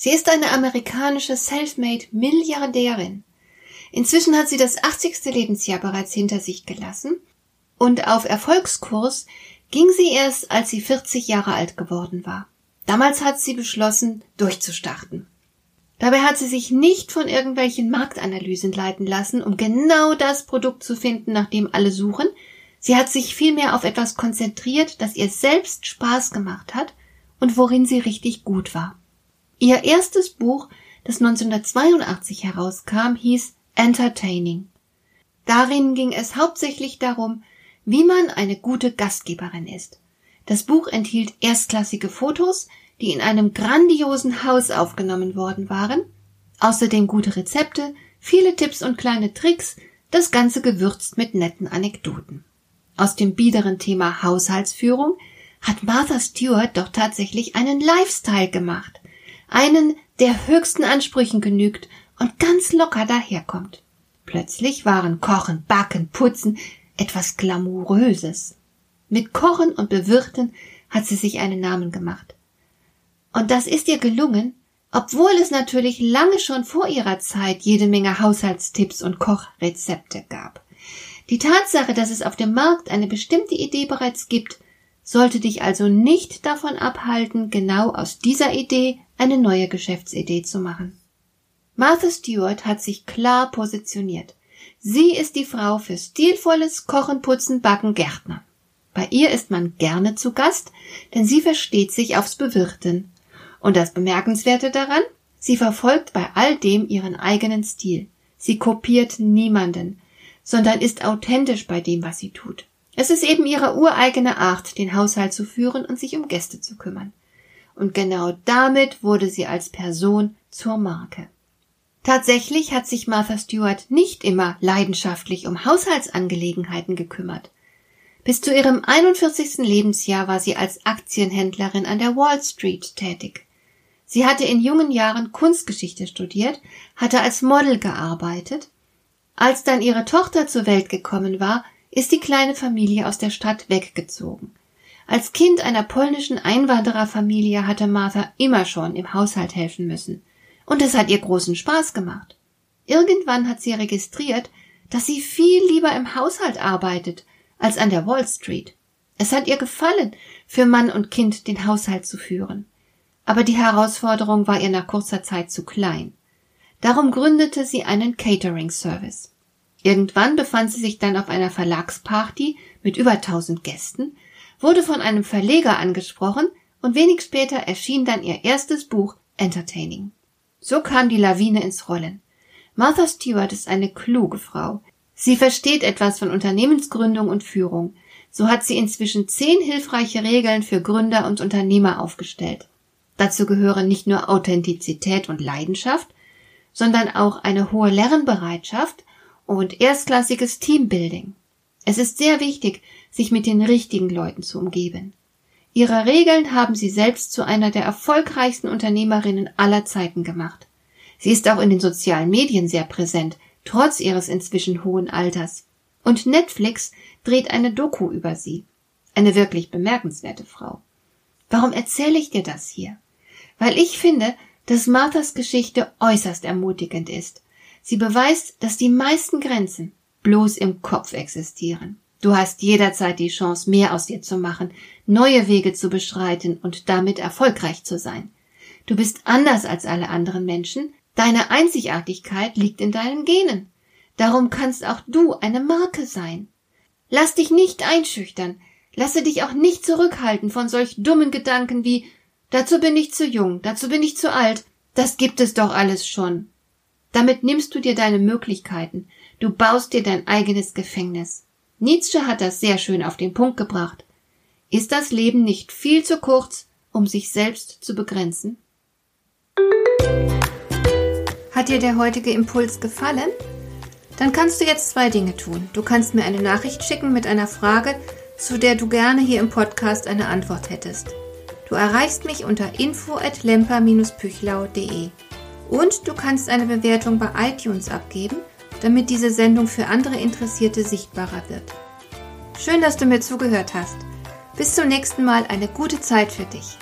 Sie ist eine amerikanische Selfmade-Milliardärin. Inzwischen hat sie das 80. Lebensjahr bereits hinter sich gelassen und auf Erfolgskurs ging sie erst, als sie 40 Jahre alt geworden war. Damals hat sie beschlossen, durchzustarten. Dabei hat sie sich nicht von irgendwelchen Marktanalysen leiten lassen, um genau das Produkt zu finden, nach dem alle suchen. Sie hat sich vielmehr auf etwas konzentriert, das ihr selbst Spaß gemacht hat und worin sie richtig gut war. Ihr erstes Buch, das 1982 herauskam, hieß Entertaining. Darin ging es hauptsächlich darum, wie man eine gute Gastgeberin ist. Das Buch enthielt erstklassige Fotos, die in einem grandiosen Haus aufgenommen worden waren, außerdem gute Rezepte, viele Tipps und kleine Tricks, das Ganze gewürzt mit netten Anekdoten. Aus dem biederen Thema Haushaltsführung hat Martha Stewart doch tatsächlich einen Lifestyle gemacht, einen, der höchsten Ansprüchen genügt und ganz locker daherkommt. Plötzlich waren Kochen, Backen, Putzen etwas Glamouröses. Mit Kochen und Bewirten hat sie sich einen Namen gemacht. Und das ist ihr gelungen, obwohl es natürlich lange schon vor ihrer Zeit jede Menge Haushaltstipps und Kochrezepte gab. Die Tatsache, dass es auf dem Markt eine bestimmte Idee bereits gibt, sollte dich also nicht davon abhalten, genau aus dieser Idee eine neue Geschäftsidee zu machen. Martha Stewart hat sich klar positioniert. Sie ist die Frau für stilvolles Kochen, Putzen, Backen, Gärtner. Bei ihr ist man gerne zu Gast, denn sie versteht sich aufs Bewirten. Und das Bemerkenswerte daran? Sie verfolgt bei all dem ihren eigenen Stil. Sie kopiert niemanden, sondern ist authentisch bei dem, was sie tut. Es ist eben ihre ureigene Art, den Haushalt zu führen und sich um Gäste zu kümmern. Und genau damit wurde sie als Person zur Marke. Tatsächlich hat sich Martha Stewart nicht immer leidenschaftlich um Haushaltsangelegenheiten gekümmert. Bis zu ihrem 41. Lebensjahr war sie als Aktienhändlerin an der Wall Street tätig. Sie hatte in jungen Jahren Kunstgeschichte studiert, hatte als Model gearbeitet. Als dann ihre Tochter zur Welt gekommen war, ist die kleine Familie aus der Stadt weggezogen. Als Kind einer polnischen Einwandererfamilie hatte Martha immer schon im Haushalt helfen müssen. Und es hat ihr großen Spaß gemacht. Irgendwann hat sie registriert, dass sie viel lieber im Haushalt arbeitet als an der Wall Street. Es hat ihr gefallen, für Mann und Kind den Haushalt zu führen. Aber die Herausforderung war ihr nach kurzer Zeit zu klein. Darum gründete sie einen Catering Service. Irgendwann befand sie sich dann auf einer Verlagsparty mit über tausend Gästen, wurde von einem Verleger angesprochen und wenig später erschien dann ihr erstes Buch Entertaining. So kam die Lawine ins Rollen. Martha Stewart ist eine kluge Frau. Sie versteht etwas von Unternehmensgründung und Führung. So hat sie inzwischen zehn hilfreiche Regeln für Gründer und Unternehmer aufgestellt. Dazu gehören nicht nur Authentizität und Leidenschaft, sondern auch eine hohe Lernbereitschaft und erstklassiges Teambuilding. Es ist sehr wichtig, sich mit den richtigen Leuten zu umgeben. Ihre Regeln haben sie selbst zu einer der erfolgreichsten Unternehmerinnen aller Zeiten gemacht. Sie ist auch in den sozialen Medien sehr präsent, trotz ihres inzwischen hohen Alters. Und Netflix dreht eine Doku über sie. Eine wirklich bemerkenswerte Frau. Warum erzähle ich dir das hier? Weil ich finde, dass Marthas Geschichte äußerst ermutigend ist Sie beweist, dass die meisten Grenzen bloß im Kopf existieren. Du hast jederzeit die Chance, mehr aus dir zu machen, neue Wege zu beschreiten und damit erfolgreich zu sein. Du bist anders als alle anderen Menschen, deine Einzigartigkeit liegt in deinen Genen. Darum kannst auch du eine Marke sein. Lass dich nicht einschüchtern, lasse dich auch nicht zurückhalten von solch dummen Gedanken wie dazu bin ich zu jung, dazu bin ich zu alt, das gibt es doch alles schon. Damit nimmst du dir deine Möglichkeiten, du baust dir dein eigenes Gefängnis. Nietzsche hat das sehr schön auf den Punkt gebracht. Ist das Leben nicht viel zu kurz, um sich selbst zu begrenzen? Hat dir der heutige Impuls gefallen? Dann kannst du jetzt zwei Dinge tun. Du kannst mir eine Nachricht schicken mit einer Frage, zu der du gerne hier im Podcast eine Antwort hättest. Du erreichst mich unter info at lemper-püchlau.de. Und du kannst eine Bewertung bei iTunes abgeben, damit diese Sendung für andere Interessierte sichtbarer wird. Schön, dass du mir zugehört hast. Bis zum nächsten Mal eine gute Zeit für dich.